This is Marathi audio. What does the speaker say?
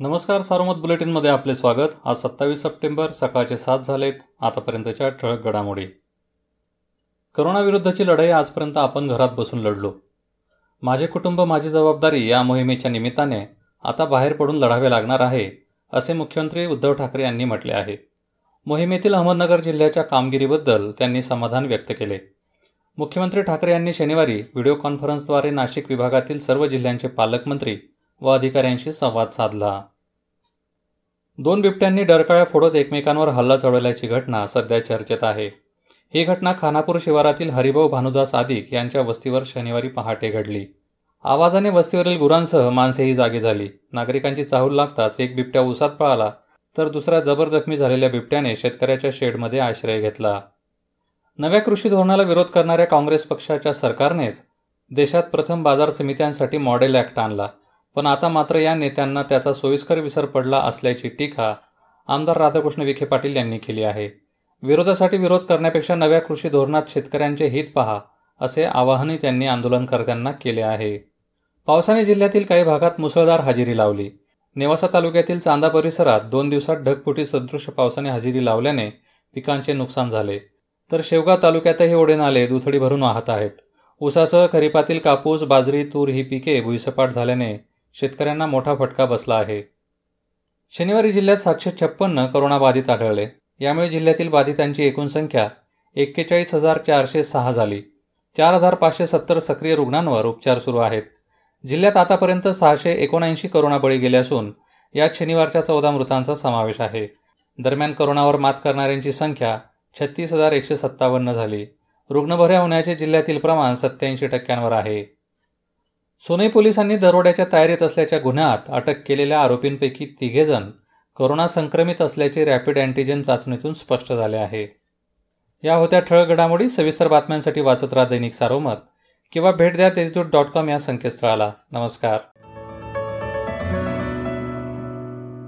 नमस्कार सारोमत बुलेटिनमध्ये आपले स्वागत. आज सत्तावीस सप्टेंबर सकाळचे सात झालेत आतापर्यंतच्या ठळक घडामोडी. करोनाविरुद्धची लढाई आजपर्यंत आपण घरात बसून लढलो. माझे कुटुंब माझी जबाबदारी या मोहिमेच्या निमित्ताने आता बाहेर पडून लढावे लागणार आहे असे मुख्यमंत्री उद्धव ठाकरे यांनी म्हटले आहे. मोहिमेतील अहमदनगर जिल्ह्याच्या कामगिरीबद्दल त्यांनी समाधान व्यक्त केले. मुख्यमंत्री ठाकरे यांनी शनिवारी व्हिडिओ कॉन्फरन्सद्वारे नाशिक विभागातील सर्व जिल्ह्यांचे पालकमंत्री व अधिकाऱ्यांशी संवाद साधला. दोन बिबट्यांनी डरकाळ्या फोडत एकमेकांवर हल्ला चढवल्याची घटना सध्या चर्चेत आहे. ही घटना खानापूर शिवारातील हरिभाऊ भानुदास आदिक यांच्या वस्तीवर शनिवारी पहाटे घडली. आवाजाने वस्तीवरील गुरांसह माणसेही जागी झाली. नागरिकांची चाहूल लागताच एक बिबट्या उसात पळाला तर दुसऱ्या जबर जखमी झालेल्या बिबट्याने शेतकऱ्याच्या शेडमध्ये आश्रय घेतला. नव्या कृषी धोरणाला विरोध करणाऱ्या काँग्रेस पक्षाच्या सरकारनेच देशात प्रथम बाजार समित्यांसाठी मॉडेल ॲक्ट आणला. पण आता मात्र या नेत्यांना त्याचा सोयीस्कर विसर पडला असल्याची टीका आमदार राधाकृष्ण विखे पाटील यांनी केली आहे. विरोधासाठी विरोध करण्यापेक्षा नव्या कृषी धोरणात शेतकऱ्यांचे हित पहा असे आवाहनही त्यांनी आंदोलनकर्त्यांना केले आहे. पावसाने जिल्ह्यातील काही भागात मुसळधार हजेरी लावली. नेवासा तालुक्यातील चांदा परिसरात दोन दिवसात ढगफुटी सदृश पावसाने हजेरी लावल्याने पिकांचे नुकसान झाले. तर शेवगाव तालुक्यातही ओढे नाले दुथडी भरून वाहत आहेत. उसासह खरीपातील कापूस बाजरी तूर ही पिके भुईसपाट झाल्याने शेतकऱ्यांना मोठा फटका बसला आहे. शनिवारी जिल्ह्यात सातशे छप्पन्न करोनाबाधित आढळले. यामुळे जिल्ह्यातील बाधितांची एकूण संख्या एक्केचाळीस हजार चारशे सहा झाली. चार हजार पाचशे सत्तर सक्रिय रुग्णांवर उपचार सुरू आहेत. जिल्ह्यात आतापर्यंत सहाशे एकोणऐंशी करोना बळी गेले असून यात शनिवारच्या चौदा मृतांचा समावेश आहे. दरम्यान करोनावर मात करणाऱ्यांची संख्या छत्तीस हजार एकशे सत्तावन्न झाली. रुग्ण होण्याचे जिल्ह्यातील प्रमाण सत्याऐंशी टक्क्यांवर आहे. सोनई पोलिसांनी दरोड्याच्या तयारीत असल्याच्या गुन्ह्यात अटक केलेल्या आरोपींपैकी तिघेजण कोरोना संक्रमित असल्याचे रॅपिड अँटीजेन चाचणीतून स्पष्ट झाले आहे. या होत्या ठळक घडामोडी सविस्तर बातम्यांसाठी वाचत राहा दैनिक सारोमत किंवा भेट द्या तेजदूत डॉट कॉम या संकेतस्थळाला. नमस्कार.